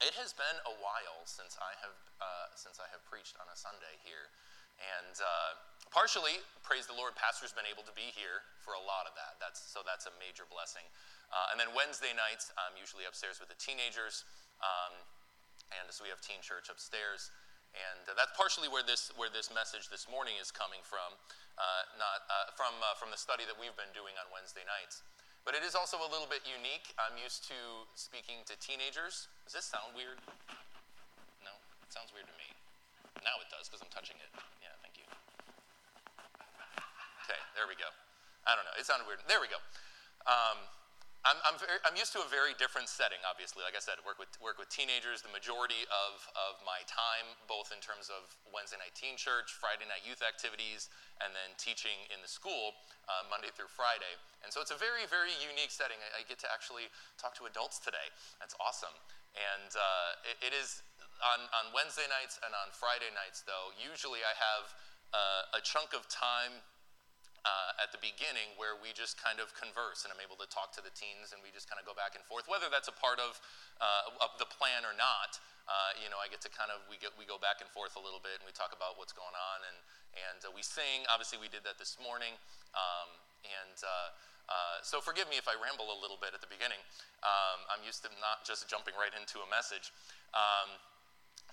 It has been a while since I have uh, since I have preached on a Sunday here, and uh, partially, praise the Lord, pastor's been able to be here for a lot of that. That's so that's a major blessing. Uh, and then Wednesday nights, I'm usually upstairs with the teenagers, um, and so we have teen church upstairs. And uh, that's partially where this where this message this morning is coming from, uh, not uh, from from the study that we've been doing on Wednesday nights. But it is also a little bit unique. I'm used to speaking to teenagers. Does this sound weird? No? It sounds weird to me. Now it does because I'm touching it. Yeah, thank you. Okay, there we go. I don't know. It sounded weird. There we go. Um, I'm, I'm, very, I'm, used to a very different setting, obviously. Like I said, work with, work with teenagers the majority of, of my time, both in terms of Wednesday night teen church, Friday night youth activities, and then teaching in the school uh, Monday through Friday. And so it's a very, very unique setting. I, I get to actually talk to adults today. That's awesome. And uh, it, it is on, on Wednesday nights and on Friday nights, though, usually I have uh, a chunk of time uh, at the beginning where we just kind of converse and I'm able to talk to the teens and we just kind of go back and forth, whether that's a part of, uh, of the plan or not. Uh, you know, I get to kind of we get we go back and forth a little bit and we talk about what's going on and and uh, we sing. Obviously, we did that this morning. Um, and uh, uh, so forgive me if I ramble a little bit at the beginning. Um, I'm used to not just jumping right into a message. Um,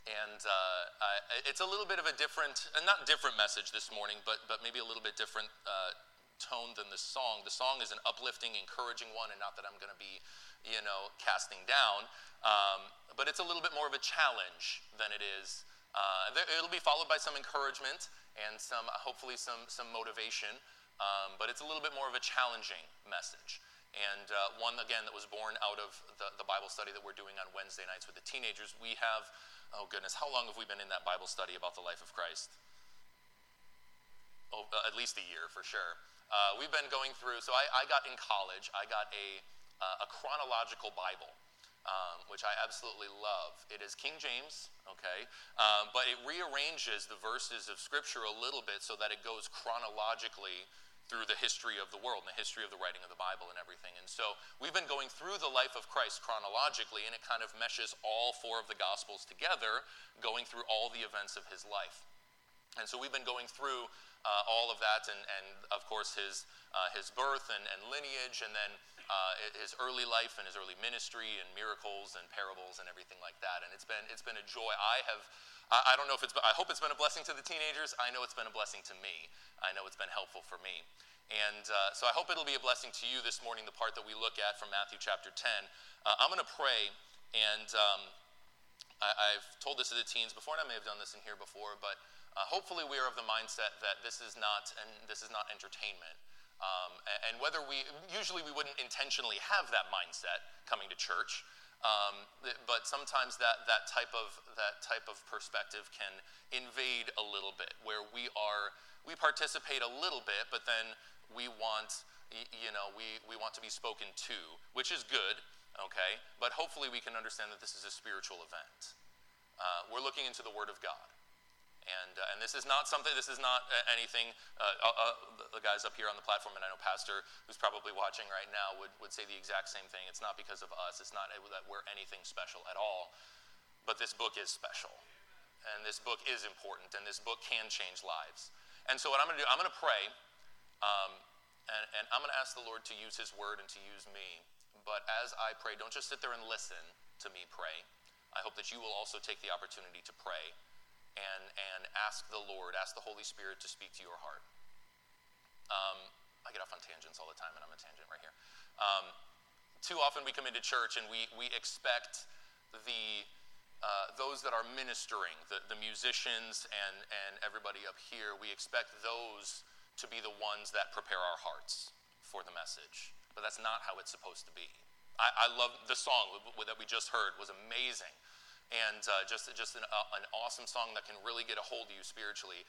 and uh, uh, it's a little bit of a different, uh, not different message this morning, but, but maybe a little bit different uh, tone than the song. The song is an uplifting, encouraging one, and not that I'm going to be, you know, casting down, um, but it's a little bit more of a challenge than it is. Uh, there, it'll be followed by some encouragement and some, hopefully, some, some motivation, um, but it's a little bit more of a challenging message and uh, one again that was born out of the, the, Bible study that we're doing on Wednesday nights with the teenagers. We have oh goodness, how long have we been in that Bible study about the life of Christ? Oh, uh, at least a year for sure. Uh, we've been going through, so I, I got in college, I got a, uh, a chronological Bible. Um, which I absolutely love. It is King James, okay, um, but it rearranges the verses of Scripture a little bit so that it goes chronologically through the history of the world and the history of the writing of the Bible and everything. And so we've been going through the life of Christ chronologically, and it kind of meshes all four of the Gospels together, going through all the events of his life. And so we've been going through uh, all of that, and, and of course his, uh, his birth and, and lineage, and then uh, his early life and his early ministry, and miracles and parables and everything like that. And it's been, it's been a joy. I have I, don't know if it's, I hope it's been a blessing to the teenagers. I know it's been a blessing to me. I know it's been helpful for me. And uh, so I hope it'll be a blessing to you this morning, the part that we look at from Matthew chapter 10. Uh, I'm going to pray, and um, I, have told this to the teens before, and I may have done this in here before, but uh, hopefully we are of the mindset that this is not, and this is not entertainment. Um, and whether we, usually we wouldn't intentionally have that mindset coming to church. Um, but sometimes that, that, type of, that type of perspective can invade a little bit, where we are, we participate a little bit, but then we want, you know, we, we want to be spoken to, which is good, okay? But hopefully we can understand that this is a spiritual event. Uh, we're looking into the Word of God. And, uh, and this is not something, this is not uh, anything, uh, uh, uh, the guys up here on the platform, and I know Pastor, who's probably watching right now, would, would say the exact same thing. It's not because of us, it's not that we're anything special at all, but this book is special. And this book is important, and this book can change lives. And so, what I'm going to do, I'm going to pray, um, and, and I'm going to ask the Lord to use His word and to use me. But as I pray, don't just sit there and listen to me pray. I hope that you will also take the opportunity to pray and, and ask the Lord, ask the Holy Spirit to speak to your heart. Um, I get off on tangents all the time, and I'm a tangent right here. Um, too often we come into church and we, we expect the, uh, those that are ministering, the, the musicians and, and everybody up here, we expect those to be the ones that prepare our hearts for the message. But that's not how it's supposed to be. I, I love the song that we just heard was amazing and uh, just, just an, uh, an, awesome song that can really get a hold of you spiritually.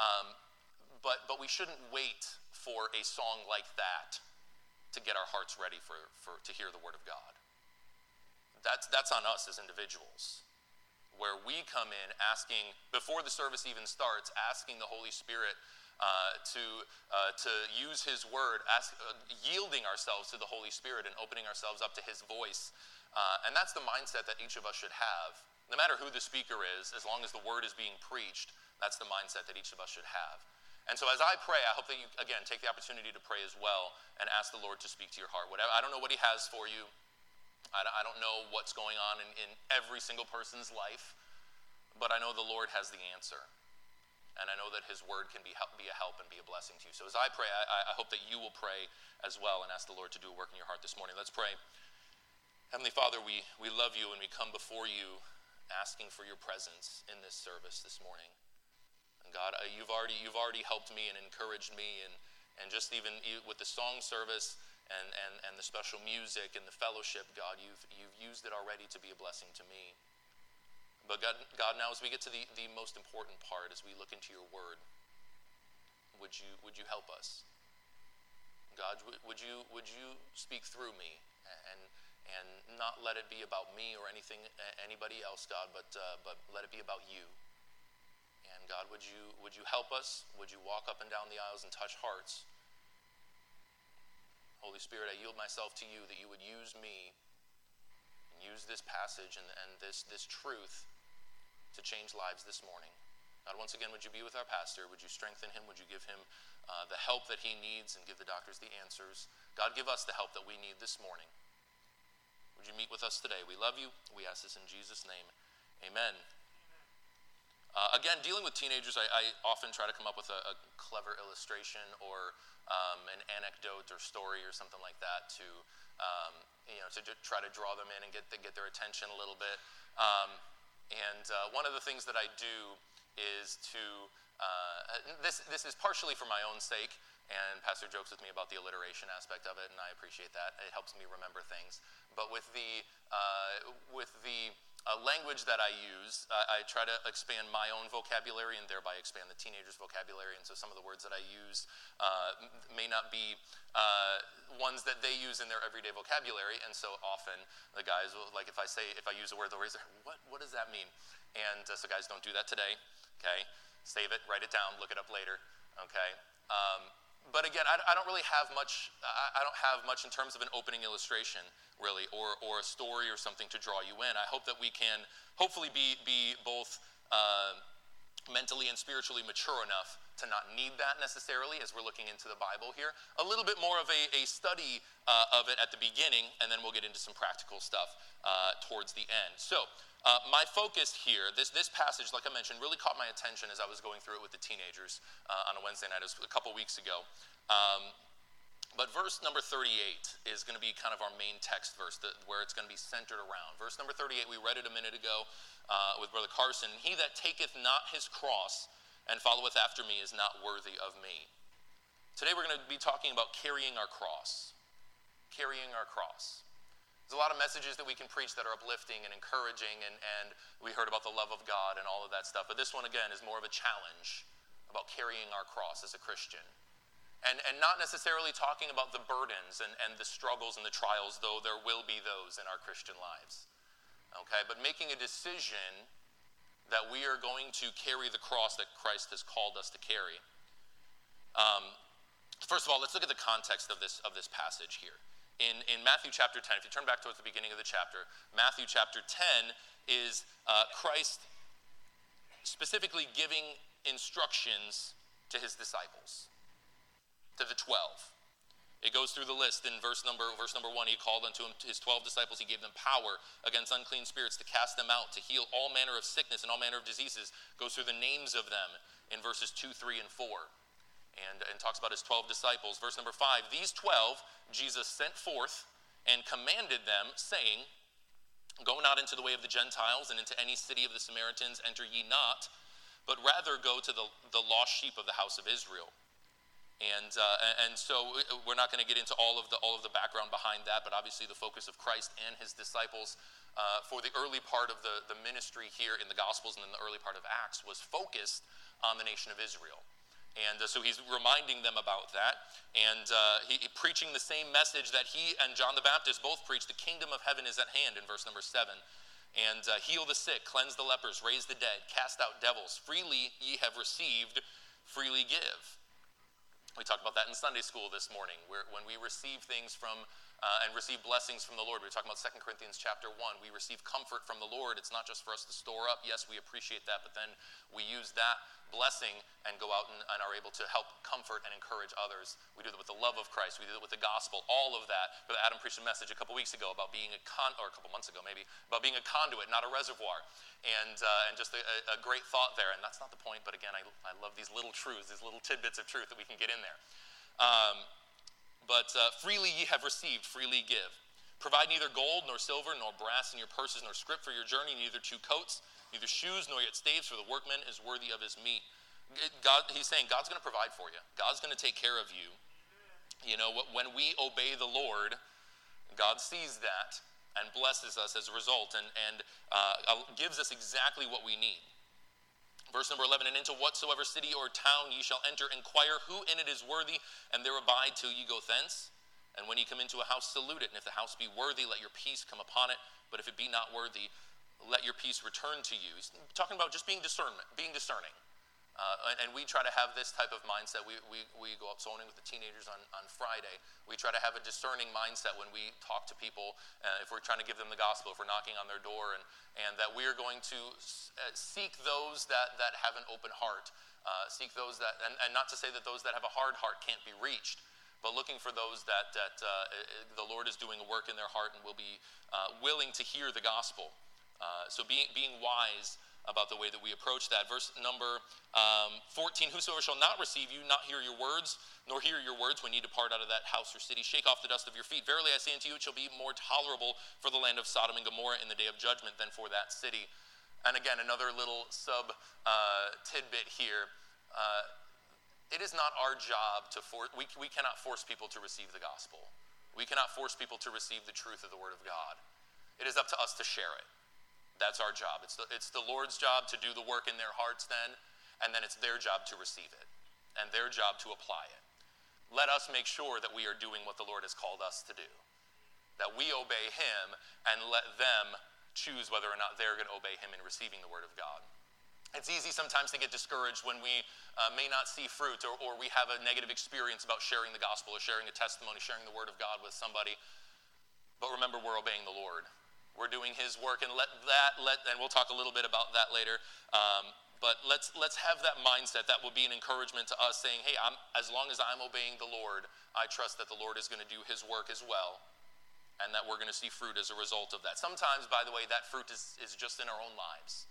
Um, but, but we shouldn't wait for a song like that to get our hearts ready for, for, to hear the Word of God. That's, that's on us as individuals, where we come in asking, before the service even starts, asking the Holy Spirit uh, to, uh, to use His Word, ask, uh, yielding ourselves to the Holy Spirit and opening ourselves up to His voice Uh, and that's the mindset that each of us should have. No matter who the speaker is, as long as the word is being preached, that's the mindset that each of us should have. And so as I pray, I hope that you, again, take the opportunity to pray as well and ask the Lord to speak to your heart. Whatever, I don't know what He has for you. I don't know what's going on in, in every single person's life, but I know the Lord has the answer. And I know that His word can be, help, be a help and be a blessing to you. So as I pray, I, I hope that you will pray as well and ask the Lord to do a work in your heart this morning. Let's pray. Heavenly Father, we, we love you and we come before you asking for your presence in this service this morning. And God, uh, you've already you've already helped me and encouraged me, and and just even with the song service and and and the special music and the fellowship, God, you've you've used it already to be a blessing to me. But God, God, now as we get to the, the most important part, as we look into your word, would you would you help us? God, would you would you speak through me and and not let it be about me or anything anybody else, God, but uh, but let it be about you. And God, would you, would you help us? Would you walk up and down the aisles and touch hearts? Holy Spirit, I yield myself to you that you would use me and use this passage and, and this, this truth to change lives this morning. God, once again, would you be with our pastor? Would you strengthen him? Would you give him uh, the help that he needs and give the doctors the answers? God, give us the help that we need this morning. Would you meet with us today? We love you. We ask this in Jesus' name. Amen. Uh, again, dealing with teenagers, I, I, often try to come up with a, a clever illustration or um, an anecdote or story or something like that to, um, you know, to try to draw them in and get, the, get their attention a little bit. Um, and uh, one of the things that I do is to, uh, this, this is partially for my own sake, and Pastor jokes with me about the alliteration aspect of it, and I appreciate that. It helps me remember things. But with the, uh, with the uh, language that I use, uh, I try to expand my own vocabulary and thereby expand the teenagers' vocabulary. And so some of the words that I use uh, may not be uh, ones that they use in their everyday vocabulary. And so often the guys will, like if I say, if I use a word, they'll raise their hand, what, what does that mean? And uh, so guys, don't do that today, okay? Save it, write it down, look it up later, okay? Um, but again, I, I, don't really have much. I, I, don't have much in terms of an opening illustration, really, or, or a story or something to draw you in. I hope that we can hopefully be, be both uh, mentally and spiritually mature enough to not need that necessarily as we're looking into the Bible here. A little bit more of a, a study uh, of it at the beginning, and then we'll get into some practical stuff uh, towards the end. So, uh, my focus here, this, this passage, like I mentioned, really caught my attention as I was going through it with the teenagers uh, on a Wednesday night. It was a couple weeks ago. Um, but verse number 38 is going to be kind of our main text verse, where it's going to be centered around. Verse number 38, we read it a minute ago uh, with Brother Carson. He that taketh not his cross and followeth after me is not worthy of me. Today we're going to be talking about carrying our cross. Carrying our cross. There's a lot of messages that we can preach that are uplifting and encouraging, and, and we heard about the love of God and all of that stuff. But this one, again, is more of a challenge about carrying our cross as a Christian. And, and not necessarily talking about the burdens and, and the struggles and the trials, though there will be those in our Christian lives. Okay, but making a decision that we are going to carry the cross that Christ has called us to carry. Um, first of all, let's look at the context of this, of this passage here in, in Matthew chapter 10, if you turn back towards the beginning of the chapter, Matthew chapter 10 is uh, Christ specifically giving instructions to his disciples, to the 12. It goes through the list in verse number verse number one. He called unto him his twelve disciples. He gave them power against unclean spirits to cast them out, to heal all manner of sickness and all manner of diseases. Goes through the names of them in verses two, three, and four and, and talks about his 12 disciples. Verse number 5 These 12 Jesus sent forth and commanded them, saying, Go not into the way of the Gentiles, and into any city of the Samaritans enter ye not, but rather go to the, the lost sheep of the house of Israel. And, uh, and so we're not going to get into all of, the, all of the background behind that, but obviously the focus of Christ and his disciples uh, for the early part of the, the ministry here in the Gospels and in the early part of Acts was focused on the nation of Israel. And uh, so he's reminding them about that. And uh, he, he, preaching the same message that he and John the Baptist both preached the kingdom of heaven is at hand in verse number seven. And uh, heal the sick, cleanse the lepers, raise the dead, cast out devils. Freely ye have received, freely give. We talked about that in Sunday school this morning, where when we receive things from, uh, and receive blessings from the Lord. We were talking about 2 Corinthians chapter 1. We receive comfort from the Lord. It's not just for us to store up. Yes, we appreciate that, but then we use that blessing and go out and, and, are able to help comfort and encourage others. We do that with the love of Christ. We do that with the gospel. All of that. Brother Adam preached a message a couple weeks ago about being a con, or a couple months ago maybe, about being a conduit, not a reservoir, and uh, and just a, a, great thought there. And that's not the point, but again, I, I love these little truths, these little tidbits of truth that we can get in there. Um, but uh, freely ye have received, freely give. Provide neither gold nor silver nor brass in your purses nor scrip for your journey, neither two coats, neither shoes nor yet staves, for the workman is worthy of his meat. God, he's saying God's going to provide for you. God's going to take care of you. You know, when we obey the Lord, God sees that and blesses us as a result and, and uh, gives us exactly what we need. Verse number 11, and into whatsoever city or town ye shall enter, inquire who in it is worthy, and there abide till ye go thence. And when ye come into a house, salute it. And if the house be worthy, let your peace come upon it. But if it be not worthy, let your peace return to you. He's talking about just being discernment, being discerning. Uh, and, and, we try to have this type of mindset. We, we, we go out zoning with the teenagers on, on Friday. We try to have a discerning mindset when we talk to people, uh, if we're trying to give them the gospel, if we're knocking on their door, and, and that we are going to uh, seek those that, that have an open heart. Uh, seek those that, and, and not to say that those that have a hard heart can't be reached, but looking for those that, that uh, the Lord is doing a work in their heart and will be uh, willing to hear the gospel. So being, being wise about the way that we approach that. Verse number um, 14 Whosoever shall not receive you, not hear your words, nor hear your words when ye depart out of that house or city, shake off the dust of your feet. Verily I say unto you, it shall be more tolerable for the land of Sodom and Gomorrah in the day of judgment than for that city. And again, another little sub uh, tidbit here. Uh, it is not our job to force, we, we cannot force people to receive the gospel. We cannot force people to receive the truth of the Word of God. It is up to us to share it. That's our job. It's the, it's the Lord's job to do the work in their hearts then, and then it's their job to receive it and their job to apply it. Let us make sure that we are doing what the Lord has called us to do, that we obey Him and let them choose whether or not they're going to obey Him in receiving the Word of God. It's easy sometimes to get discouraged when we uh, may not see fruit or, or we have a negative experience about sharing the gospel or sharing a testimony, sharing the Word of God with somebody. But remember, we're obeying the Lord. We're doing His work, and let that let, and we'll talk a little bit about that later. Um, but let's let's have that mindset. That will be an encouragement to us, saying, "Hey, I'm, as long as I'm obeying the Lord, I trust that the Lord is going to do His work as well, and that we're going to see fruit as a result of that." Sometimes, by the way, that fruit is, is just in our own lives,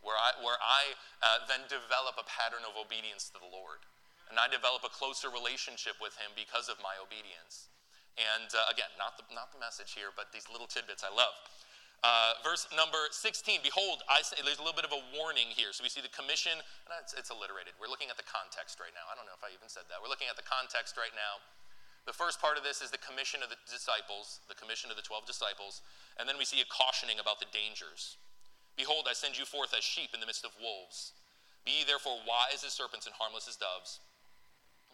where I where I uh, then develop a pattern of obedience to the Lord, and I develop a closer relationship with Him because of my obedience. And uh, again, not the, not the message here, but these little tidbits I love. Uh, verse number 16 Behold, I say, there's a little bit of a warning here. So we see the commission, and it's, it's alliterated. We're looking at the context right now. I don't know if I even said that. We're looking at the context right now. The first part of this is the commission of the disciples, the commission of the 12 disciples. And then we see a cautioning about the dangers. Behold, I send you forth as sheep in the midst of wolves. Be therefore wise as serpents and harmless as doves.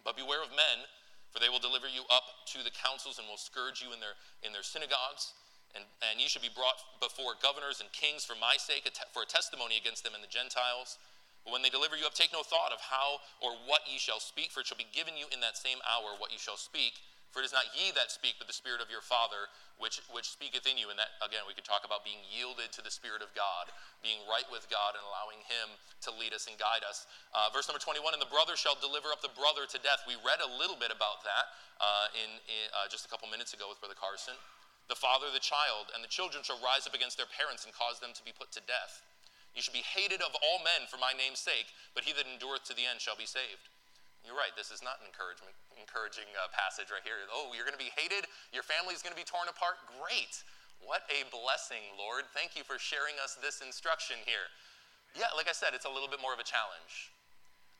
But beware of men for they will deliver you up to the councils and will scourge you in their, in their synagogues. And, and you should be brought before governors and kings for my sake, for a testimony against them and the Gentiles. But when they deliver you up, take no thought of how or what ye shall speak, for it shall be given you in that same hour what ye shall speak. For it is not ye that speak, but the Spirit of your Father, which, which speaketh in you. And that, again, we could talk about being yielded to the Spirit of God, being right with God, and allowing Him to lead us and guide us. Uh, verse number 21 And the brother shall deliver up the brother to death. We read a little bit about that uh, in, in uh, just a couple minutes ago with Brother Carson. The father, the child, and the children shall rise up against their parents and cause them to be put to death. You should be hated of all men for my name's sake, but he that endureth to the end shall be saved. You're right, this is not an encouragement, encouraging uh, passage right here. Oh, you're going to be hated? Your family's going to be torn apart? Great. What a blessing, Lord. Thank you for sharing us this instruction here. Yeah, like I said, it's a little bit more of a challenge.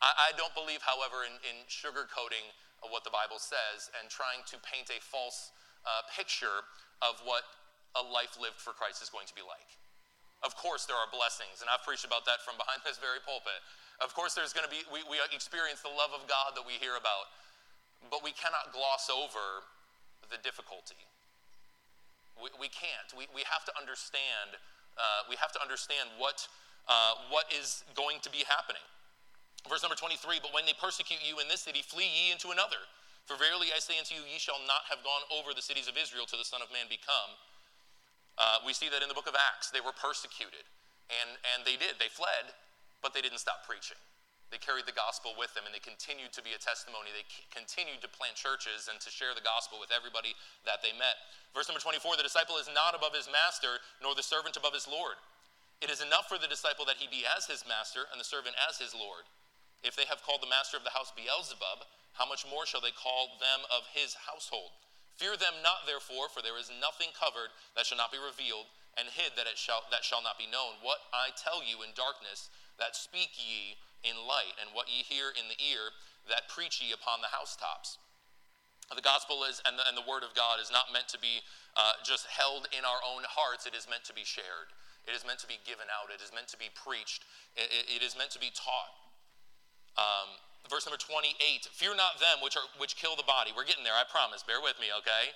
I, I don't believe, however, in, in sugarcoating what the Bible says and trying to paint a false uh, picture of what a life lived for Christ is going to be like. Of course, there are blessings, and I've preached about that from behind this very pulpit. Of course, there's going to be, we, we experience the love of God that we hear about, but we cannot gloss over the difficulty. We, we can't. We, we have to understand, uh, we have to understand what, uh, what is going to be happening. Verse number 23 But when they persecute you in this city, flee ye into another. For verily I say unto you, ye shall not have gone over the cities of Israel till the Son of Man be come. Uh, we see that in the book of Acts. They were persecuted, and, and they did. They fled, but they didn't stop preaching. They carried the gospel with them and they continued to be a testimony. They continued to plant churches and to share the gospel with everybody that they met. Verse number 24 the disciple is not above his master, nor the servant above his Lord. It is enough for the disciple that he be as his master and the servant as his Lord. If they have called the master of the house Beelzebub, how much more shall they call them of his household? Fear them not, therefore, for there is nothing covered that shall not be revealed, and hid that it shall that shall not be known. What I tell you in darkness, that speak ye in light, and what ye hear in the ear, that preach ye upon the housetops. The gospel is, and the, and the word of God is not meant to be uh, just held in our own hearts, it is meant to be shared. It is meant to be given out. It is meant to be preached. it, it, it is meant to be taught. Um, verse number 28 Fear not them which, are, which kill the body. We're getting there, I promise. Bear with me, okay?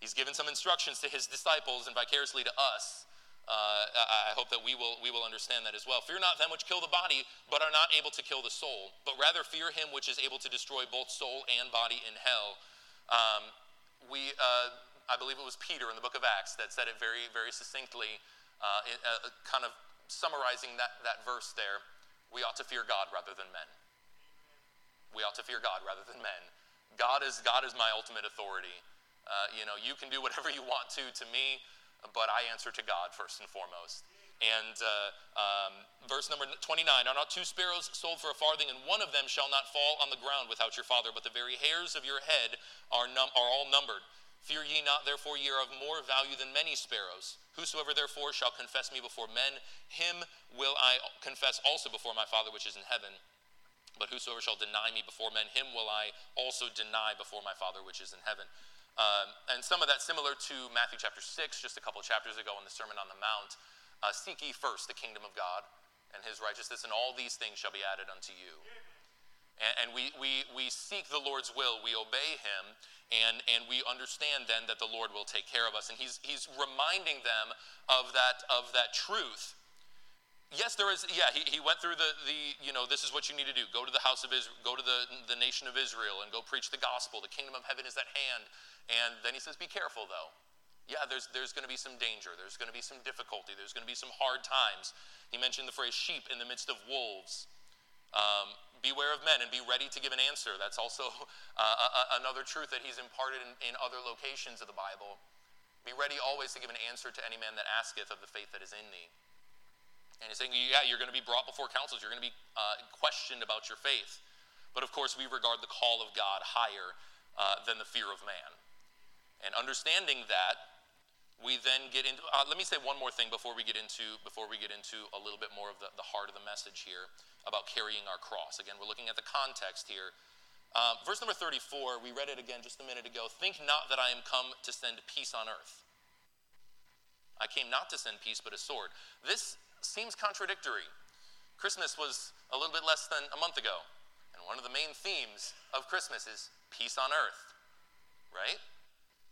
He's given some instructions to his disciples and vicariously to us. Uh, I hope that we will, we will understand that as well. Fear not them which kill the body, but are not able to kill the soul, but rather fear him which is able to destroy both soul and body in hell. Um, we, uh, I believe it was Peter in the book of Acts that said it very, very succinctly, uh, it, uh, kind of summarizing that, that verse there. We ought to fear God rather than men. We ought to fear God rather than men. God is, God is my ultimate authority. Uh, you know, you can do whatever you want to to me but I answer to God first and foremost. And uh, um, verse number 29 Are not two sparrows sold for a farthing, and one of them shall not fall on the ground without your Father, but the very hairs of your head are, num- are all numbered. Fear ye not, therefore, ye are of more value than many sparrows. Whosoever therefore shall confess me before men, him will I confess also before my Father which is in heaven. But whosoever shall deny me before men, him will I also deny before my Father which is in heaven. Um, and some of that similar to Matthew chapter 6, just a couple chapters ago in the Sermon on the Mount. Uh, Seek ye first the kingdom of God and his righteousness, and all these things shall be added unto you. And, we, we, we seek the Lord's will, we obey him, and, and we understand then that the Lord will take care of us. And he's, he's reminding them of that, of that truth yes, there is, yeah, he, he went through the, the, you know, this is what you need to do. Go to the house of Israel, go to the, the nation of Israel and go preach the gospel. The kingdom of heaven is at hand. And then he says, be careful though. Yeah, there's, there's going to be some danger. There's going to be some difficulty. There's going to be some hard times. He mentioned the phrase sheep in the midst of wolves. Um, beware of men and be ready to give an answer. That's also uh, a, a, another truth that he's imparted in, in other locations of the Bible. Be ready always to give an answer to any man that asketh of the faith that is in thee. And he's saying, yeah, you're going to be brought before councils. You're going to be uh, questioned about your faith. But of course, we regard the call of God higher uh, than the fear of man. And understanding that, we then get into. Uh, let me say one more thing before we get into before we get into a little bit more of the, the heart of the message here about carrying our cross. Again, we're looking at the context here. Um, verse number 34, we read it again just a minute ago. Think not that I am come to send peace on earth. I came not to send peace, but a sword. This seems contradictory. Christmas was a little bit less than a month ago, and one of the main themes of Christmas is peace on earth, right?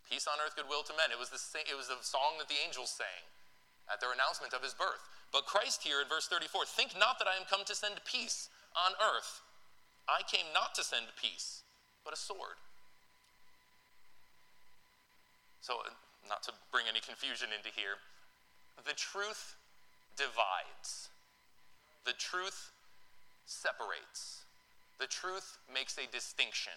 Peace on earth, goodwill to men. It was the, it was the song that the angels sang at their announcement of his birth. But Christ here in verse 34 think not that I am come to send peace on earth. I came not to send peace, but a sword. So, uh, not to bring any confusion into here, the truth divides, the truth separates, the truth makes a distinction.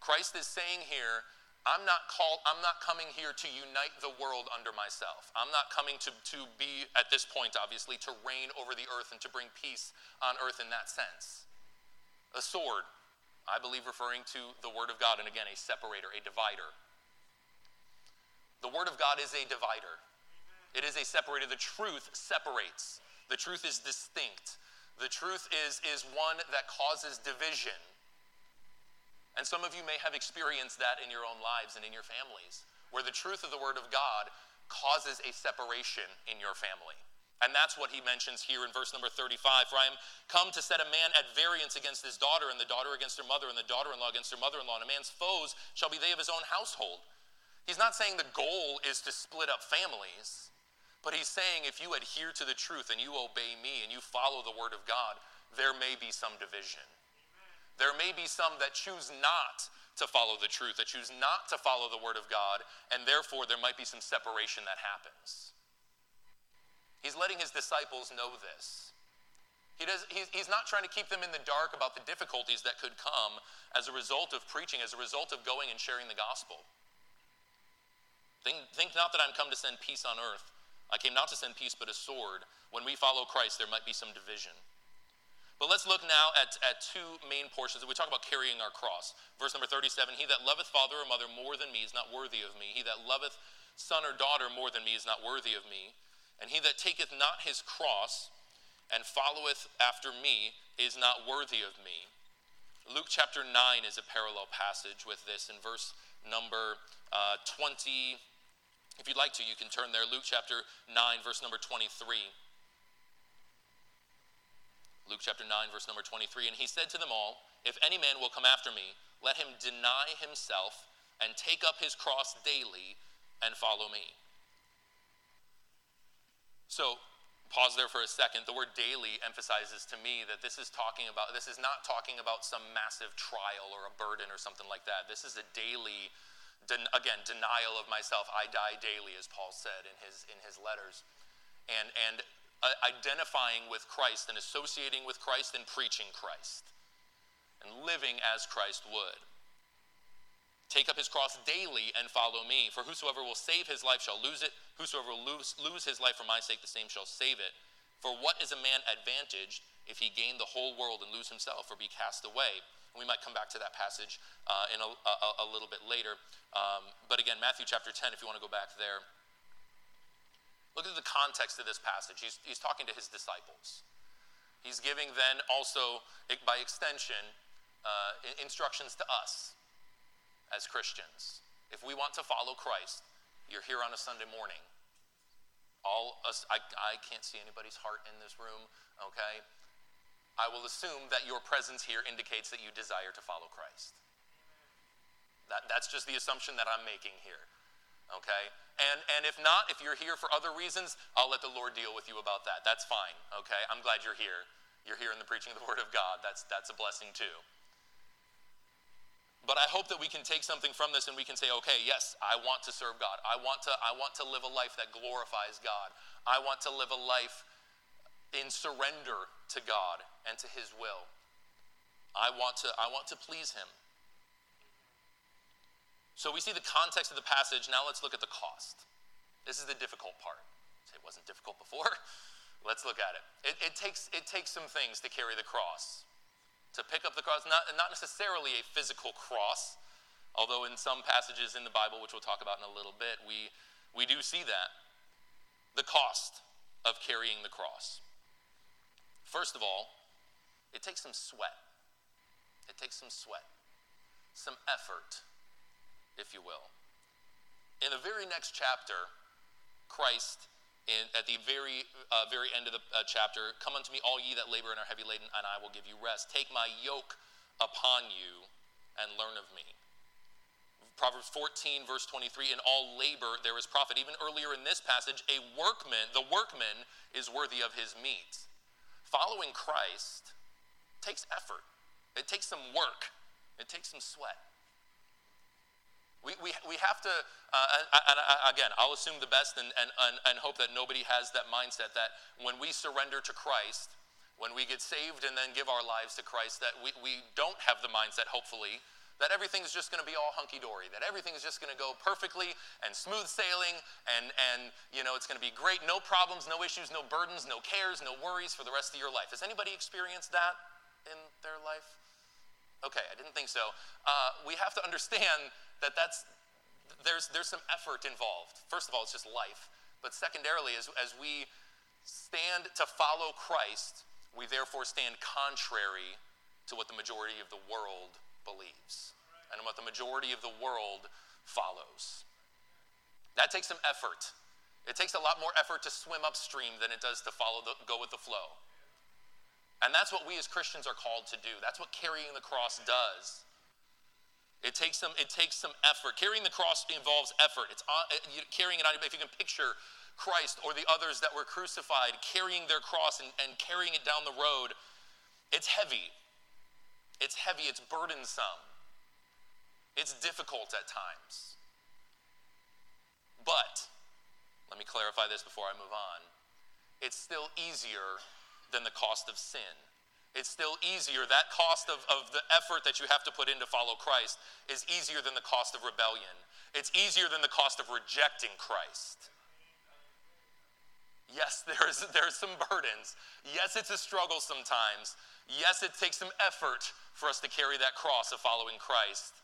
Christ is saying here, I'm not called, I'm not coming here to unite the world under myself. I'm not coming to, to be, at this point, obviously, to reign over the earth and to bring peace on earth in that sense. A sword, I believe, referring to the Word of God, and again, a separator, a divider. The Word of God is a divider. It is a separator. The truth separates. The truth is distinct. The truth is, is one that causes division. And some of you may have experienced that in your own lives and in your families, where the truth of the Word of God causes a separation in your family. And that's what he mentions here in verse number 35. For I am come to set a man at variance against his daughter, and the daughter against her mother, and the daughter in law against her mother in law. And a man's foes shall be they of his own household. He's not saying the goal is to split up families. But he's saying if you adhere to the truth and you obey me and you follow the word of God, there may be some division. There may be some that choose not to follow the truth, that choose not to follow the word of God, and therefore there might be some separation that happens. He's letting his disciples know this. He does, he's, not trying to keep them in the dark about the difficulties that could come as a result of preaching, as a result of going and sharing the gospel. Think, think not that I'm come to send peace on earth. I came not to send peace, but a sword. When we follow Christ, there might be some division. But let's look now at, at two main portions. We talk about carrying our cross. Verse number 37 He that loveth father or mother more than me is not worthy of me. He that loveth son or daughter more than me is not worthy of me. And he that taketh not his cross and followeth after me is not worthy of me. Luke chapter 9 is a parallel passage with this in verse number uh, 20. If you'd like to, you can turn there. Luke chapter 9, verse number 23. Luke chapter 9, verse number 23. And he said to them all, If any man will come after me, let him deny himself and take up his cross daily and follow me. So, pause there for a second. The word daily emphasizes to me that this is talking about, this is not talking about some massive trial or a burden or something like that. This is a daily, again, denial of myself. I die daily, as Paul said in his, in his letters. And, and identifying with Christ and associating with Christ and preaching Christ and living as Christ would. Take up his cross daily and follow me. For whosoever will save his life shall lose it. Whosoever will lose, lose his life for my sake, the same shall save it. For what is a man advantaged if he gain the whole world and lose himself or be cast away? And We might come back to that passage uh, in a, a, a, little bit later. Um, but again, Matthew chapter 10, if you want to go back there. Look at the context of this passage. He's, he's talking to his disciples. He's giving then also, by extension, uh, instructions to us as Christians. If we want to follow Christ, you're here on a Sunday morning. All us, I, I can't see anybody's heart in this room, okay? I will assume that your presence here indicates that you desire to follow Christ. That, that's just the assumption that I'm making here, okay? And, and if not, if you're here for other reasons, I'll let the Lord deal with you about that. That's fine, okay? I'm glad you're here. You're here in the preaching of the Word of God. That's, that's a blessing too. But I hope that we can take something from this and we can say, okay, yes, I want to serve God. I want to, I want to live a life that glorifies God. I want to live a life in surrender to God and to His will. I want to, I want to please Him. So we see the context of the passage. Now let's look at the cost. This is the difficult part. It wasn't difficult before. let's look at it. It, it, takes, it takes some things to carry the cross to pick up the cross, not, not necessarily a physical cross, although in some passages in the Bible, which we'll talk about in a little bit, we, we do see that. The cost of carrying the cross. First of all, it takes some sweat. It takes some sweat, some effort, if you will. In the very next chapter, Christ in, at the very, uh, very end of the uh, chapter, Come unto me, all ye that labor and are heavy laden, and I will give you rest. Take my yoke upon you and learn of me. Proverbs 14, verse 23 In all labor there is profit. Even earlier in this passage, a workman, the workman, is worthy of his meat. Following Christ takes effort, it takes some work, it takes some sweat. We, we, we have to, uh, and, and, again, I'll assume the best and, and, and hope that nobody has that mindset that when we surrender to Christ, when we get saved and then give our lives to Christ, that we, we don't have the mindset, hopefully, that everything's just going to be all hunky dory, that everything is just going to go perfectly and smooth sailing, and, and you know, it's going to be great, no problems, no issues, no burdens, no cares, no worries for the rest of your life. Has anybody experienced that in their life? Okay, I didn't think so. Uh, we have to understand that that's, there's, there's some effort involved. First of all, it's just life. But secondarily, as, as we stand to follow Christ, we therefore stand contrary to what the majority of the world believes and what the majority of the world follows. That takes some effort. It takes a lot more effort to swim upstream than it does to follow the, go with the flow. And that's what we as Christians are called to do. That's what carrying the cross does. It takes some, it takes some effort. Carrying the cross involves effort. It's on, uh, carrying it on. If you can picture Christ or the others that were crucified carrying their cross and, and carrying it down the road, it's heavy. It's heavy. It's burdensome. It's difficult at times. But, let me clarify this before I move on. It's still easier than the cost of sin. It's still easier. That cost of, of the effort that you have to put in to follow Christ is easier than the cost of rebellion. It's easier than the cost of rejecting Christ. Yes, there's, there's some burdens. Yes, it's a struggle sometimes. Yes, it takes some effort for us to carry that cross of following Christ.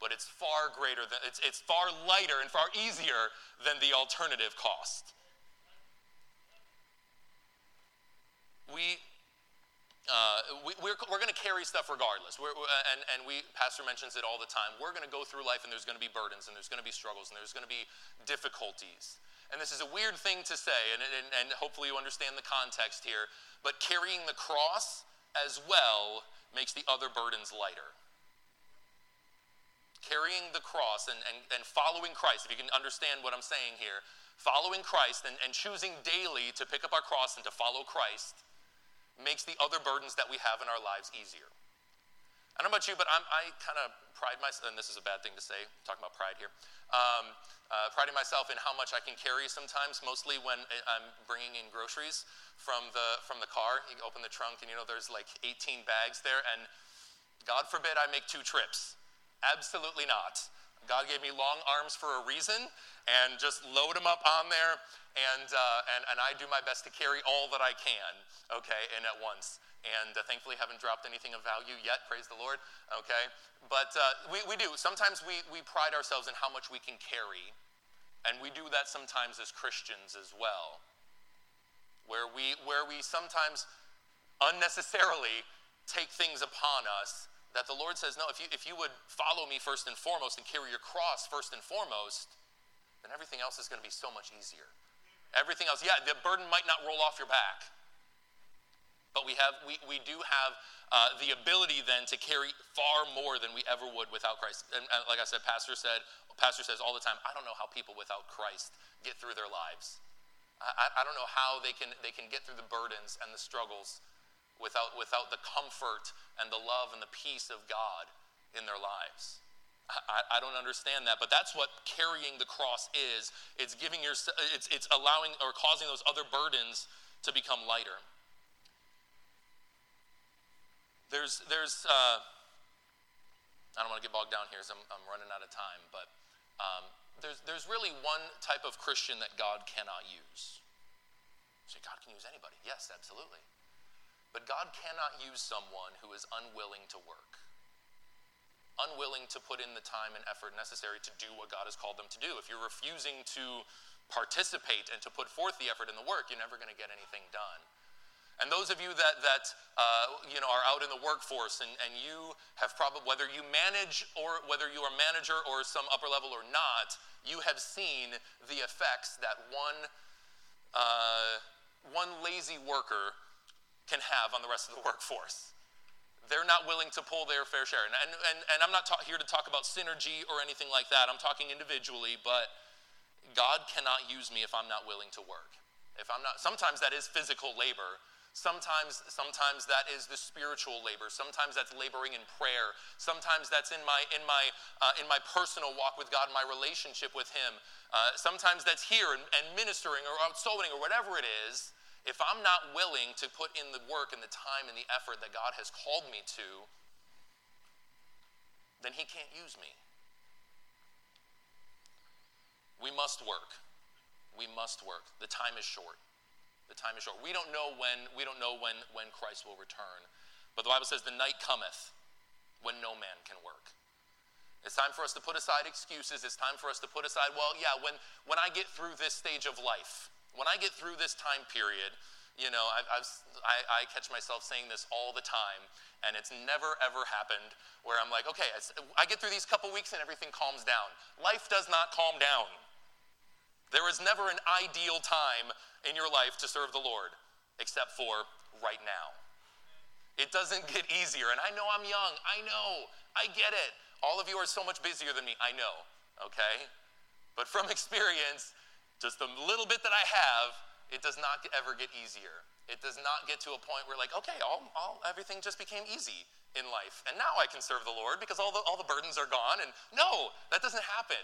But it's far greater than, it's, it's far lighter and far easier than the alternative cost. We, uh, we, we're, we're going to carry stuff regardless. We're, and, and we, Pastor mentions it all the time. We're going to go through life and there's going to be burdens and there's going to be struggles and there's going to be difficulties. And this is a weird thing to say, and, and, and hopefully you understand the context here, but carrying the cross as well makes the other burdens lighter. Carrying the cross and, and, and following Christ, if you can understand what I'm saying here, following Christ and, and choosing daily to pick up our cross and to follow Christ makes the other burdens that we have in our lives easier. I don't know about you, but I'm, i kind of pride myself, and this is a bad thing to say, talking about pride here, um, uh, priding myself in how much I can carry sometimes, mostly when I'm bringing in groceries from the, from the car. You open the trunk, and you know, there's like 18 bags there, and God forbid I make two trips. Absolutely not. God gave me long arms for a reason, and just load them up on there, and, uh, and, and I do my best to carry all that I can, okay, and at once. And uh, thankfully haven't dropped anything of value yet praise the lord okay? But uh, we, we do. Sometimes we, we pride ourselves in how much we can carry. And we do that sometimes as christians as well where we where we sometimes unnecessarily take things upon us that the lord says no if you if you would follow me first and foremost and carry your cross first and foremost then everything else is going to be so much easier everything else yeah the burden might not roll off your back but we, have, we, we do have uh, the ability then to carry far more than we ever would without Christ. And, and like I said, Pastor said, Pastor says all the time, I don't know how people without Christ get through their lives. I, I don't know how they can, they can get through the burdens and the struggles without, without the comfort and the love and the peace of God in their lives. I, I, don't understand that, but that's what carrying the cross is. It's giving your, it's, it's allowing or causing those other burdens to become lighter. There's, there's uh, I don't want to get bogged down here as I'm, I'm running out of time, but um, there's, there's really one type of Christian that God cannot use. Say, God can use anybody. Yes, absolutely. But God cannot use someone who is unwilling to work, unwilling to put in the time and effort necessary to do what God has called them to do. If you're refusing to participate and to put forth the effort and the work, you're never going to get anything done. And those of you that, that uh, you know, are out in the workforce and, and you have probably, whether you manage or whether you are manager or some upper level or not, you have seen the effects that one, uh, one lazy worker can have on the rest of the workforce. They're not willing to pull their fair share. And, and, and, and I'm not ta- here to talk about synergy or anything like that. I'm talking individually, but God cannot use me if I'm not willing to work. If I'm not, sometimes that is physical labor, Sometimes, sometimes that is the spiritual labor. Sometimes that's laboring in prayer. Sometimes that's in my, in my, uh, in my personal walk with God, my relationship with Him. Uh, sometimes that's here and, and ministering or out or whatever it is. If I'm not willing to put in the work and the time and the effort that God has called me to, then He can't use me. We must work. We must work. The time is short. The time is short. We don't know when, we don't know when, when Christ will return. But the Bible says, the night cometh when no man can work. It's time for us to put aside excuses. It's time for us to put aside, well, yeah, when, when I get through this stage of life, when I get through this time period, you know, I've, I've, i I, catch myself saying this all the time, and it's never ever happened where I'm like, okay, I get through these couple weeks and everything calms down. Life does not calm down. There is never an ideal time in your life to serve the Lord except for right now. It doesn't get easier. And I know I'm young. I know. I get it. All of you are so much busier than me. I know. Okay? But from experience, just the little bit that I have, It does not ever get easier. It does not get to a point where, like, okay, all, all, everything just became easy in life. And now I can serve the Lord because all the, all the burdens are gone. And no, that doesn't happen.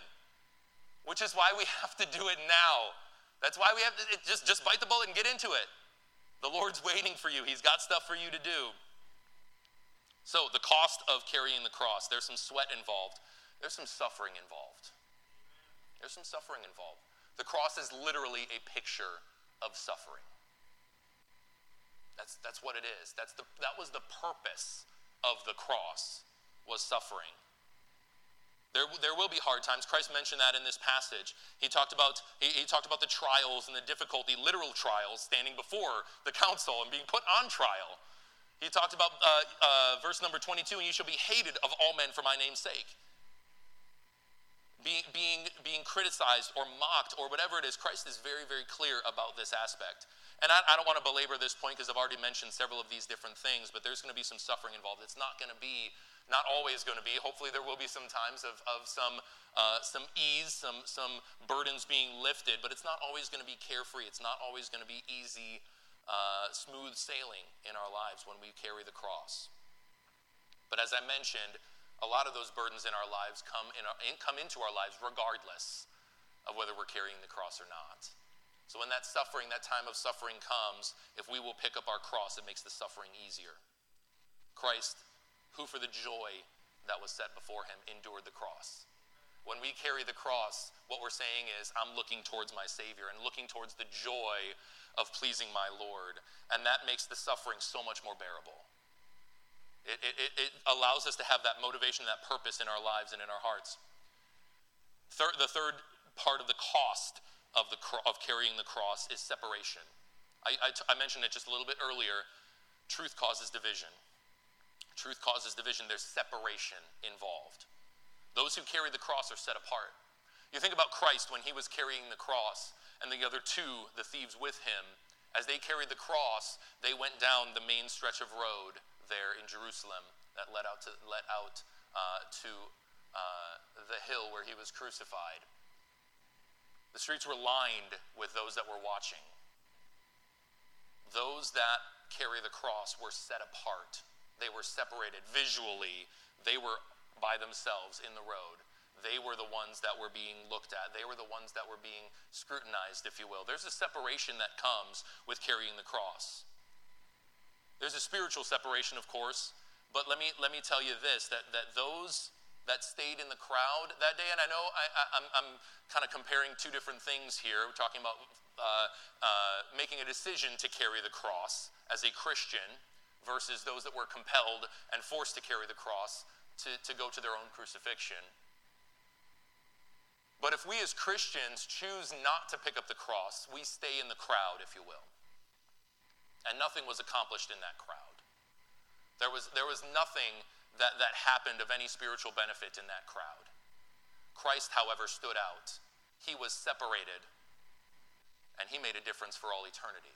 Which is why we have to do it now. That's why we have to just, just bite the bullet and get into it. The Lord's waiting for you, He's got stuff for you to do. So, the cost of carrying the cross, there's some sweat involved, there's some suffering involved. There's some suffering involved. The cross is literally a picture of suffering. That's, that's what it is. That's the, that was the purpose of the cross, was suffering. There, there will be hard times. Christ mentioned that in this passage. He talked, about, he, he talked about the trials and the difficulty, literal trials, standing before the council and being put on trial. He talked about uh, uh, verse number 22 and you shall be hated of all men for my name's sake. Being, being, being criticized or mocked or whatever it is, Christ is very, very clear about this aspect. And I, I don't want to belabor this point because I've already mentioned several of these different things, but there's going to be some suffering involved. It's not going to be, not always going to be. Hopefully, there will be some times of, of some, uh, some ease, some, some burdens being lifted, but it's not always going to be carefree. It's not always going to be easy, uh, smooth sailing in our lives when we carry the cross. But as I mentioned, a lot of those burdens in our lives come, in our, come into our lives regardless of whether we're carrying the cross or not. So when that suffering, that time of suffering comes, if we will pick up our cross, it makes the suffering easier. Christ, who for the joy that was set before him, endured the cross. When we carry the cross, what we're saying is, I'm looking towards my Savior and looking towards the joy of pleasing my Lord. And that makes the suffering so much more bearable. It, it, it allows us to have that motivation, that purpose in our lives and in our hearts. Third, the third part of the cost of, the, of carrying the cross is separation. I, I, t- I mentioned it just a little bit earlier. Truth causes division. Truth causes division. There's separation involved. Those who carry the cross are set apart. You think about Christ when he was carrying the cross, and the other two, the thieves with him, as they carried the cross, they went down the main stretch of road there in Jerusalem that led out to, led out, uh, to uh, the hill where he was crucified. The streets were lined with those that were watching. Those that carry the cross were set apart. They were separated visually. They were by themselves in the road. They were the ones that were being looked at. They were the ones that were being scrutinized, if you will. There's a separation that comes with carrying the cross. There's a spiritual separation, of course, but let me, let me tell you this that, that those that stayed in the crowd that day. And I know I, am kind of comparing two different things here. We're talking about uh, uh, making a decision to carry the cross as a Christian versus those that were compelled and forced to carry the cross to, to go to their own crucifixion. But if we as Christians choose not to pick up the cross, we stay in the crowd, if you will. And nothing was accomplished in that crowd. There was, there was nothing that, that happened of any spiritual benefit in that crowd. Christ, however, stood out. He was separated, and he made a difference for all eternity.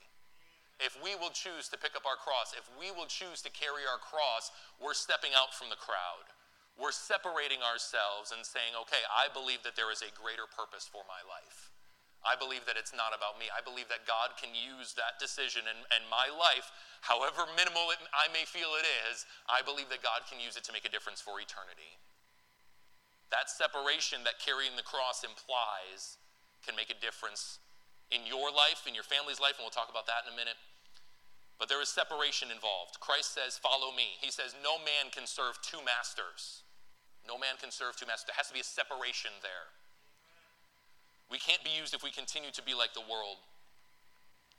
If we will choose to pick up our cross, if we will choose to carry our cross, we're stepping out from the crowd. We're separating ourselves and saying, okay, I believe that there is a greater purpose for my life. I believe that it's not about me. I believe that God can use that decision and, and my life, however minimal it, I may feel it is, I believe that God can use it to make a difference for eternity. That separation that carrying the cross implies can make a difference in your life, in your family's life, and we'll talk about that in a minute. But there is separation involved. Christ says, Follow me. He says, No man can serve two masters. No man can serve two masters. There has to be a separation there. We can't be used if we continue to be like the world.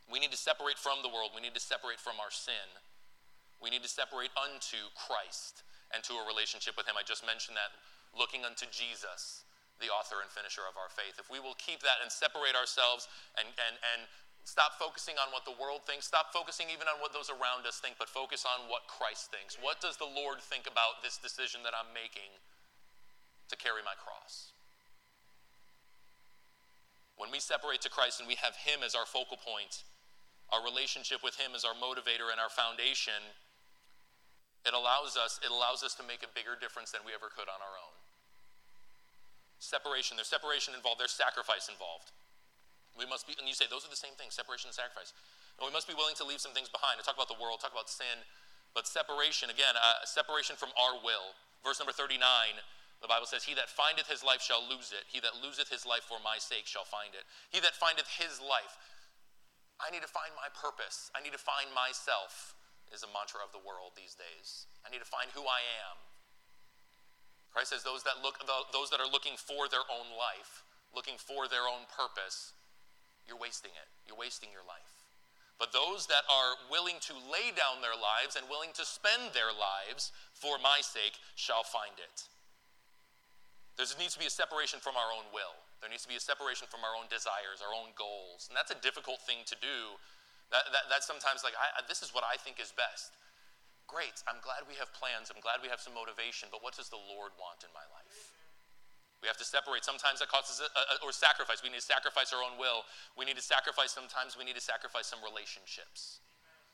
We need to separate from the world. We need to separate from our sin. We need to separate unto Christ and to a relationship with Him. I just mentioned that looking unto Jesus, the author and finisher of our faith. If we will keep that and separate ourselves and, and, and stop focusing on what the world thinks, stop focusing even on what those around us think, but focus on what Christ thinks. What does the Lord think about this decision that I'm making to carry my cross? When we separate to Christ and we have Him as our focal point, our relationship with Him as our motivator and our foundation, it allows us, it allows us to make a bigger difference than we ever could on our own. Separation, there's separation involved, there's sacrifice involved. We must be, and you say those are the same things, separation and sacrifice. And we must be willing to leave some things behind. I talk about the world, talk about sin, but separation, again, uh, separation from our will. Verse number 39, the Bible says, He that findeth his life shall lose it. He that loseth his life for my sake shall find it. He that findeth his life. I need to find my purpose. I need to find myself, is a mantra of the world these days. I need to find who I am. Christ says, those that, look, those that are looking for their own life, looking for their own purpose, you're wasting it. You're wasting your life. But those that are willing to lay down their lives and willing to spend their lives for my sake shall find it. There needs to be a separation from our own will. There needs to be a separation from our own desires, our own goals. And that's a difficult thing to do. That, that, that's sometimes like, I, this is what I think is best. Great, I'm glad we have plans. I'm glad we have some motivation, but what does the Lord want in my life? We have to separate. Sometimes that causes a, a, or sacrifice. We need to sacrifice our own will. We need to sacrifice. Sometimes we need to sacrifice some relationships.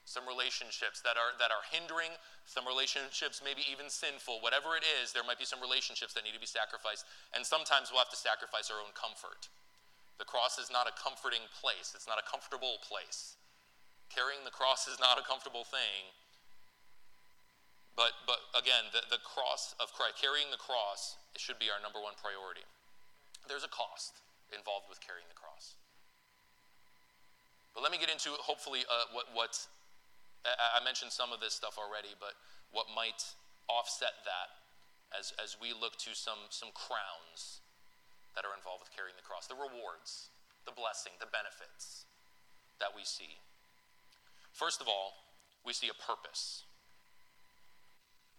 Some relationships that are that are hindering. Some relationships maybe even sinful. Whatever it is, there might be some relationships that need to be sacrificed. And sometimes we'll have to sacrifice our own comfort. The cross is not a comforting place. It's not a comfortable place. Carrying the cross is not a comfortable thing. But, but again, the, the cross of Christ, carrying the cross, should be our number one priority. There's a cost involved with carrying the cross. But let me get into hopefully uh, what, what I mentioned some of this stuff already, but what might offset that as, as we look to some, some crowns that are involved with carrying the cross, the rewards, the blessing, the benefits that we see. First of all, we see a purpose.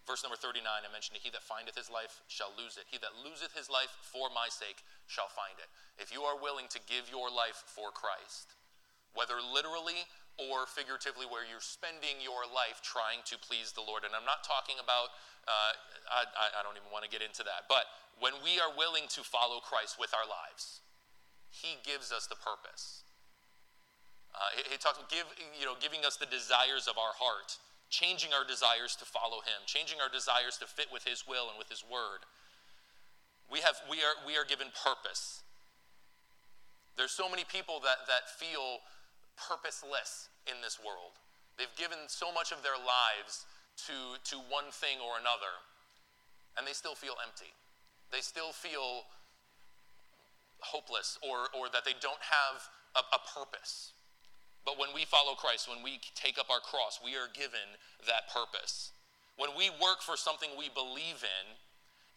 Verse number 39, I mentioned. He that findeth his life shall lose it. He that loseth his life for my sake shall find it. If you are willing to give your life for Christ, whether literally or figuratively, where you're spending your life trying to please the Lord, and I'm not talking about, uh, I, I don't even want to get into that, but when we are willing to follow Christ with our lives, He gives us the purpose. Uh, he, he talks, give, you know, giving us the desires of our heart changing our desires to follow him, changing our desires to fit with his will and with his word. We, have, we, are, we are given purpose. There's so many people that, that feel purposeless in this world. They've given so much of their lives to, to one thing or another, and they still feel empty. They still feel hopeless or, or that they don't have a, a purpose. But when we follow Christ, when we take up our cross, we are given that purpose. When we work for something we believe in,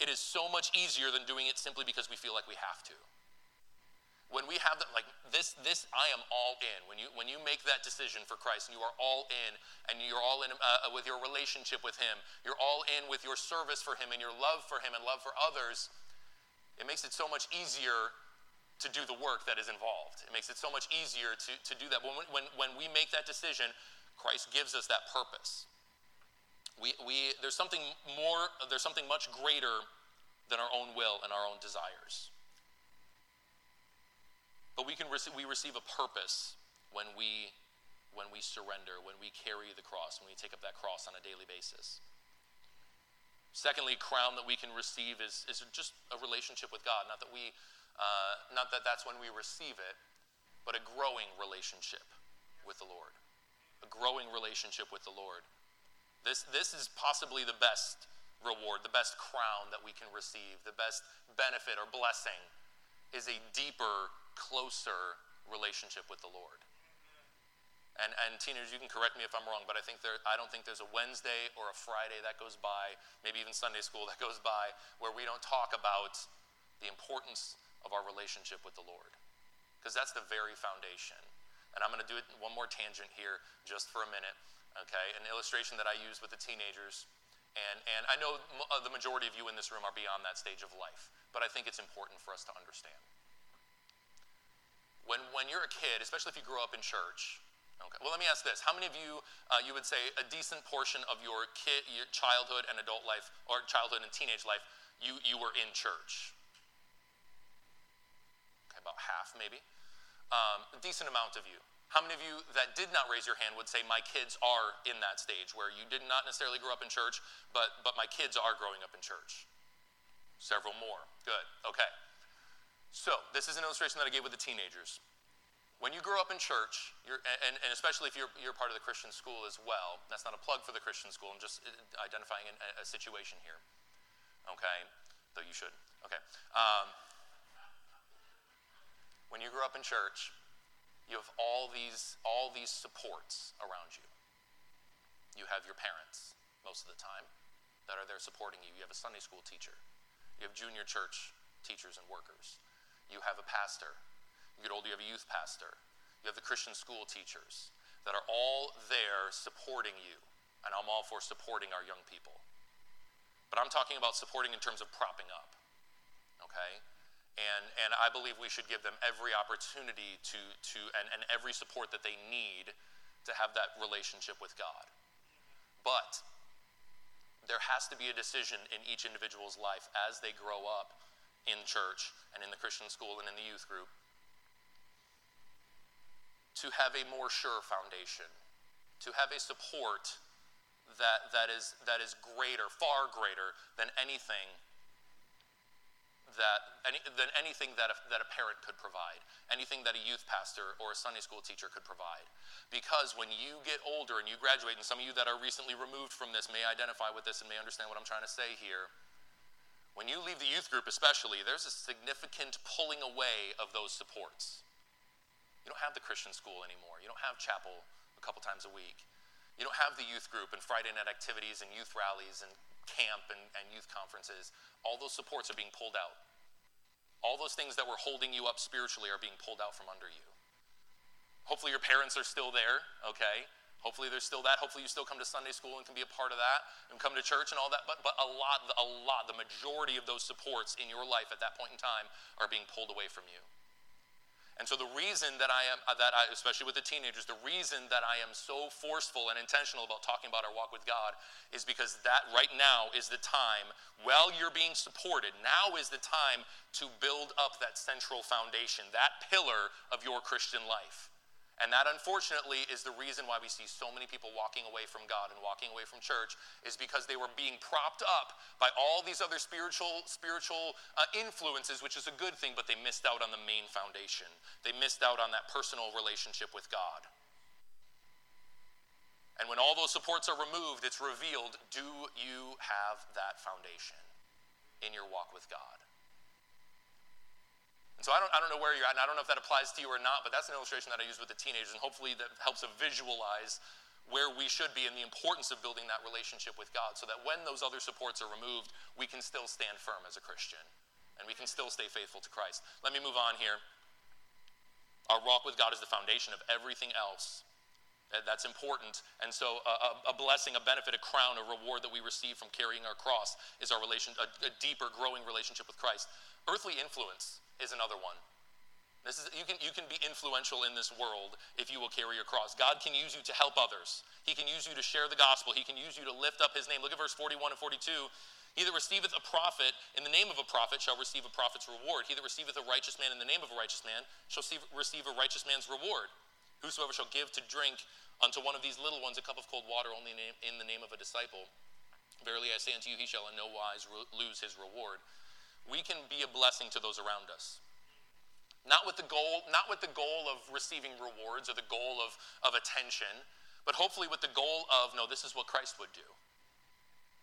it is so much easier than doing it simply because we feel like we have to. When we have that, like this, this, I am all in. When you when you make that decision for Christ and you are all in, and you're all in uh, with your relationship with Him, you're all in with your service for Him and your love for Him and love for others. It makes it so much easier to do the work that is involved. It makes it so much easier to, to do that. When, when, when we make that decision, Christ gives us that purpose. We, we, there's something more, there's something much greater than our own will and our own desires. But we, can rec- we receive a purpose when we, when we surrender, when we carry the cross, when we take up that cross on a daily basis. Secondly, crown that we can receive is, is just a relationship with God. Not that we uh, not that that's when we receive it, but a growing relationship with the Lord. A growing relationship with the Lord. This, this is possibly the best reward, the best crown that we can receive, the best benefit or blessing is a deeper, closer relationship with the Lord. And, and teenagers, you can correct me if I'm wrong, but I think there, I don't think there's a Wednesday or a Friday that goes by, maybe even Sunday school that goes by, where we don't talk about the importance of our relationship with the Lord. Because that's the very foundation. And I'm going to do it one more tangent here just for a minute. Okay, an illustration that I use with the teenagers. And, and I know uh, the majority of you in this room are beyond that stage of life, but I think it's important for us to understand. When, when you're a kid, especially if you grew up in church, okay, well, let me ask this. How many of you, uh, you would say a decent portion of your, kid, your childhood and adult life, or childhood and teenage life, you, you were in church? Okay, about half maybe, um, a decent amount of you. How many of you that did not raise your hand would say, My kids are in that stage where you did not necessarily grow up in church, but, but my kids are growing up in church? Several more. Good. Okay. So, this is an illustration that I gave with the teenagers. when you grow up in church, and, and, especially if you're, you're part of the Christian school as well, that's not a plug for the Christian school, I'm just uh, identifying a, a situation here. Okay? Though you should. Okay. Um, when you grow up in church, you have all these, all these supports around you. You have your parents most of the time that are there supporting you. You have a Sunday school teacher. You have junior church teachers and workers. You have a pastor you get older, you have a youth pastor. You have the Christian school teachers that are all there supporting you. And I'm all for supporting our young people. But I'm talking about supporting in terms of propping up. Okay? And, and I believe we should give them every opportunity to, to and, and every support that they need to have that relationship with God. But there has to be a decision in each individual's life as they grow up in church and in the Christian school and in the youth group to have a more sure foundation, to have a support that, that, is, that is greater, far greater than anything that any, than anything that a, that a parent could provide, anything that a youth pastor or a Sunday school teacher could provide. Because when you get older and you graduate, and some of you that are recently removed from this may identify with this and may understand what I'm trying to say here. When you leave the youth group, especially, there's a significant pulling away of those supports. You don't have the Christian school anymore. You don't have chapel a couple times a week. You don't have the youth group and Friday night activities and youth rallies and camp and, and youth conferences. All those supports are being pulled out. All those things that were holding you up spiritually are being pulled out from under you. Hopefully, your parents are still there, okay? Hopefully, there's still that. Hopefully, you still come to Sunday school and can be a part of that and come to church and all that. But, but a lot, a lot, the majority of those supports in your life at that point in time are being pulled away from you. And so the reason that I am uh, that I especially with the teenagers, the reason that I am so forceful and intentional about talking about our walk with God is because that right now is the time while you're being supported, now is the time to build up that central foundation, that pillar of your Christian life. And that, unfortunately, is the reason why we see so many people walking away from God and walking away from church, is because they were being propped up by all these other spiritual, spiritual uh, influences, which is a good thing, but they missed out on the main foundation. They missed out on that personal relationship with God. And when all those supports are removed, it's revealed do you have that foundation in your walk with God? And so I don't, I don't know where you're at, and I don't know if that applies to you or not, but that's an illustration that I use with the teenagers, and hopefully that helps to visualize where we should be and the importance of building that relationship with God so that when those other supports are removed, we can still stand firm as a Christian and we can still stay faithful to Christ. Let me move on here. Our walk with God is the foundation of everything else. Eh, that's important. And so, a, a, blessing, a benefit, a crown, a reward that we receive from carrying our cross is our relation, a, a deeper, growing relationship with Christ. Earthly influence is another one. This is, you, can, you can be influential in this world if you will carry your cross. God can use you to help others. He can use you to share the gospel. He can use you to lift up his name. Look at verse 41 and 42. He that receiveth a prophet in the name of a prophet shall receive a prophet's reward. He that receiveth a righteous man in the name of a righteous man shall receive a righteous man's reward. Whosoever shall give to drink unto one of these little ones a cup of cold water only in the name of a disciple, verily I say unto you, he shall in no wise lose his reward we can be a blessing to those around us. Not with the goal, not with the goal of receiving rewards or the goal of, of attention, but hopefully with the goal of, no, this is what Christ would do.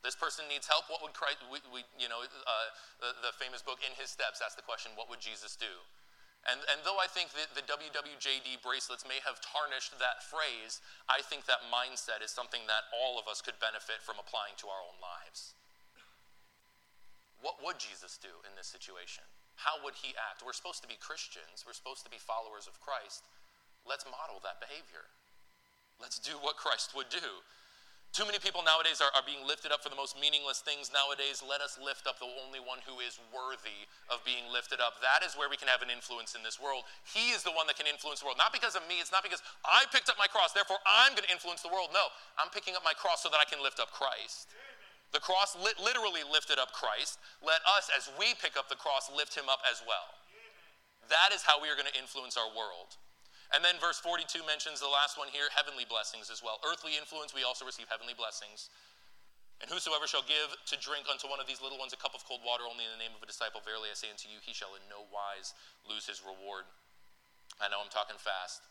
This person needs help. What would Christ, we, we you know, uh, the, the famous book, In His Steps, asks the question, what would Jesus do? And, and though I think that the WWJD bracelets may have tarnished that phrase, I think that mindset is something that all of us could benefit from applying to our own lives. What would Jesus do in this situation? How would he act? We're supposed to be Christians, we're supposed to be followers of Christ. Let's model that behavior. Let's do what Christ would do. Too many people nowadays are, are, being lifted up for the most meaningless things nowadays. Let us lift up the only one who is worthy of being lifted up. That is where we can have an influence in this world. He is the one that can influence the world. Not because of me, it's not because I picked up my cross, therefore I'm going to influence the world. No, I'm picking up my cross so that I can lift up Christ. The cross literally lifted up Christ. Let us, as we pick up the cross, lift him up as well. That is how we are going to influence our world. And then verse 42 mentions the last one here heavenly blessings as well. Earthly influence, we also receive heavenly blessings. And whosoever shall give to drink unto one of these little ones a cup of cold water only in the name of a disciple, verily I say unto you, he shall in no wise lose his reward. I know I'm talking fast.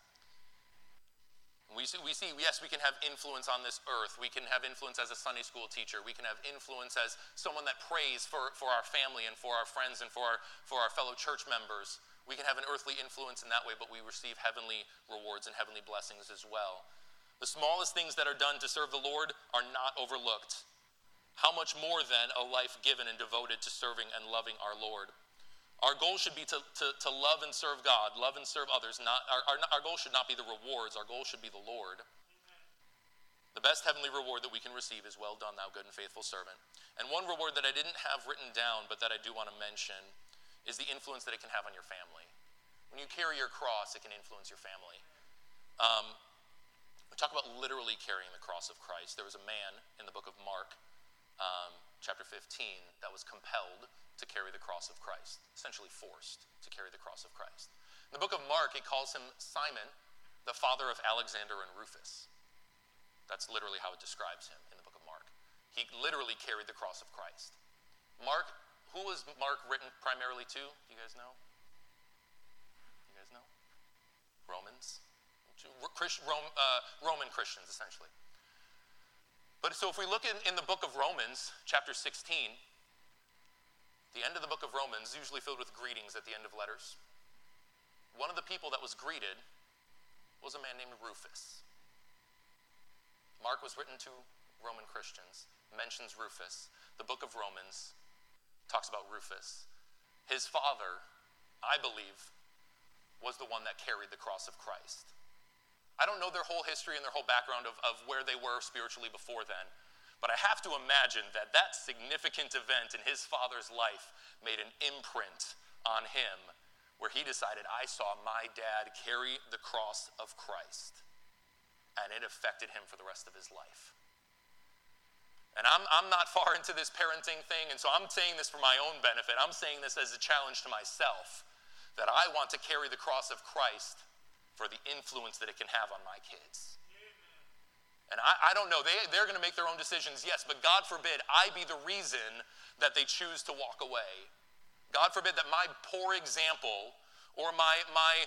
We see, we see, yes, we can have influence on this earth. We can have influence as a Sunday school teacher. We can have influence as someone that prays for, for our family and for our friends and for our, for our fellow church members. We can have an earthly influence in that way, but we receive heavenly rewards and heavenly blessings as well. The smallest things that are done to serve the Lord are not overlooked. How much more then a life given and devoted to serving and loving our Lord? Our goal should be to, to, to love and serve God, love and serve others. Not, our, our, our goal should not be the rewards, our goal should be the Lord. The best heavenly reward that we can receive is well done, thou good and faithful servant. And one reward that I didn't have written down, but that I do want to mention, is the influence that it can have on your family. When you carry your cross, it can influence your family. Um, we talk about literally carrying the cross of Christ. There was a man in the book of Mark, um, chapter 15, that was compelled to carry the cross of Christ, essentially forced to carry the cross of Christ. In the book of Mark, it calls him Simon, the father of Alexander and Rufus. That's literally how it describes him in the book of Mark. He literally carried the cross of Christ. Mark, who was Mark written primarily to? Do you guys know? You guys know? Romans? Uh, Roman Christians, essentially. But so if we look in, in the book of Romans, chapter 16, the end of the book of Romans usually filled with greetings at the end of letters. One of the people that was greeted was a man named Rufus. Mark was written to Roman Christians, mentions Rufus. The book of Romans talks about Rufus. His father, I believe, was the one that carried the cross of Christ. I don't know their whole history and their whole background of, of where they were spiritually before then. But I have to imagine that that significant event in his father's life made an imprint on him where he decided, I saw my dad carry the cross of Christ. And it affected him for the rest of his life. And I'm, I'm not far into this parenting thing, and so I'm saying this for my own benefit. I'm saying this as a challenge to myself that I want to carry the cross of Christ for the influence that it can have on my kids. And I, I don't know, they, they're going to make their own decisions, yes, but God forbid I be the reason that they choose to walk away. God forbid that my poor example or my, my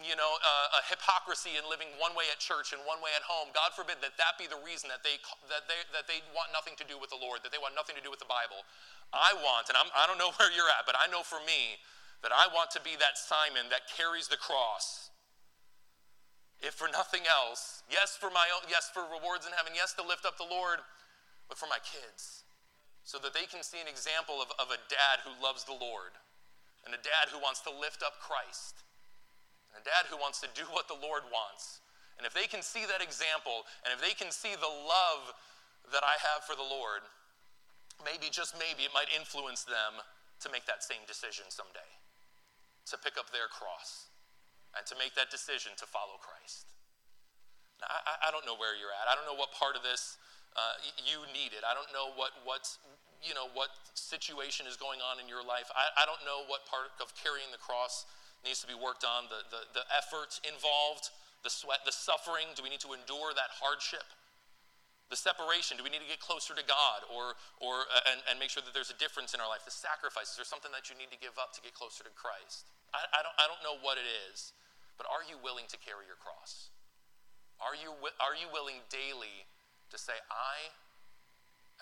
you know, uh, a hypocrisy in living one way at church and one way at home, God forbid that that be the reason that they, that they, that they want nothing to do with the Lord, that they want nothing to do with the Bible. I want, and I'm, I don't know where you're at, but I know for me that I want to be that Simon that carries the cross if for nothing else, yes, for my own, yes, for rewards in heaven, yes, to lift up the Lord, but for my kids, so that they can see an example of, of a dad who loves the Lord, and a dad who wants to lift up Christ, and a dad who wants to do what the Lord wants. And if they can see that example, and if they can see the love that I have for the Lord, maybe, just maybe, it might influence them to make that same decision someday, to pick up their cross and to make that decision to follow Christ. Now, I, I don't know where you're at. I don't know what part of this uh, you needed. I don't know what, what, you know, what situation is going on in your life. I, I don't know what part of carrying the cross needs to be worked on, the, the, the effort involved, the sweat, the suffering. Do we need to endure that hardship? The separation, do we need to get closer to God or, or, uh, and, and make sure that there's a difference in our life? The sacrifices, or something that you need to give up to get closer to Christ? I, I, don't, I don't know what it is. But are you willing to carry your cross? Are you, are you willing daily to say, I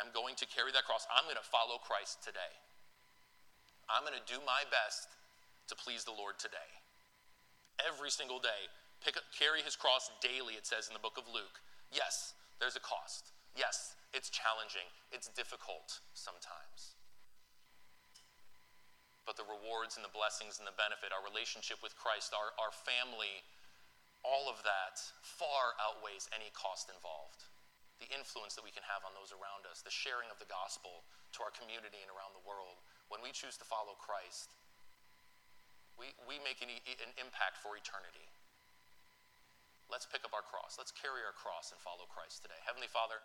am going to carry that cross? I'm going to follow Christ today. I'm going to do my best to please the Lord today. Every single day. Pick up, carry his cross daily, it says in the book of Luke. Yes, there's a cost. Yes, it's challenging. It's difficult sometimes but the rewards and the blessings and the benefit, our relationship with Christ, our, our family, all of that far outweighs any cost involved. The influence that we can have on those around us, the sharing of the gospel to our community and around the world. When we choose to follow Christ, we, we make an, an impact for eternity. Let's pick up our cross. Let's carry our cross and follow Christ today. Heavenly Father,